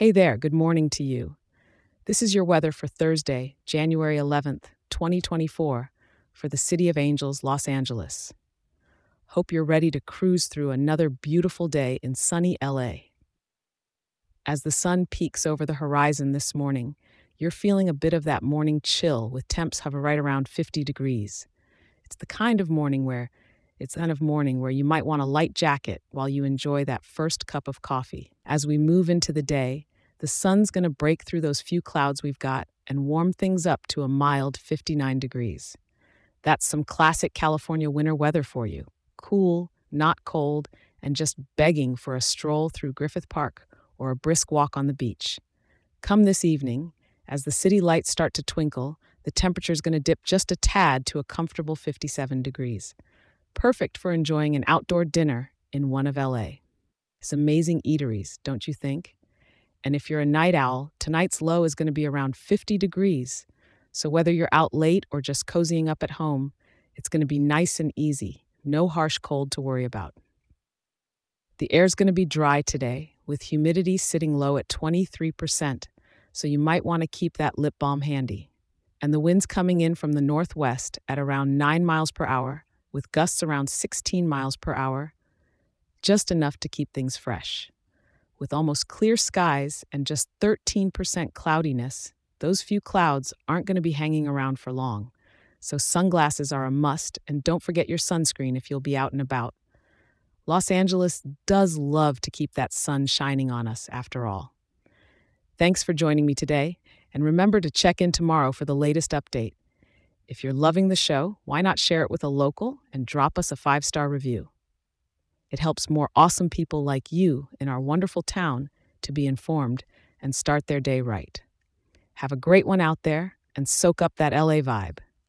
Hey there, good morning to you. This is your weather for Thursday, January 11th, 2024, for the City of Angels, Los Angeles. Hope you're ready to cruise through another beautiful day in sunny LA. As the sun peeks over the horizon this morning, you're feeling a bit of that morning chill with temps hover right around 50 degrees. It's the kind of morning where it's kind of morning where you might want a light jacket while you enjoy that first cup of coffee. As we move into the day, the sun's going to break through those few clouds we've got and warm things up to a mild 59 degrees. That's some classic California winter weather for you. Cool, not cold, and just begging for a stroll through Griffith Park or a brisk walk on the beach. Come this evening, as the city lights start to twinkle, the temperature is going to dip just a tad to a comfortable 57 degrees perfect for enjoying an outdoor dinner in one of LA. It's amazing eateries, don't you think? And if you're a night owl, tonight's low is going to be around 50 degrees. So whether you're out late or just cozying up at home, it's going to be nice and easy. No harsh cold to worry about. The air's going to be dry today, with humidity sitting low at 23%, so you might want to keep that lip balm handy. And the wind's coming in from the northwest at around 9 miles per hour, with gusts around 16 miles per hour, just enough to keep things fresh. With almost clear skies and just 13% cloudiness, those few clouds aren't going to be hanging around for long. So sunglasses are a must, and don't forget your sunscreen if you'll be out and about. Los Angeles does love to keep that sun shining on us, after all. Thanks for joining me today, and remember to check in tomorrow for the latest update. If you're loving the show, why not share it with a local and drop us a five star review? It helps more awesome people like you in our wonderful town to be informed and start their day right. Have a great one out there and soak up that LA vibe.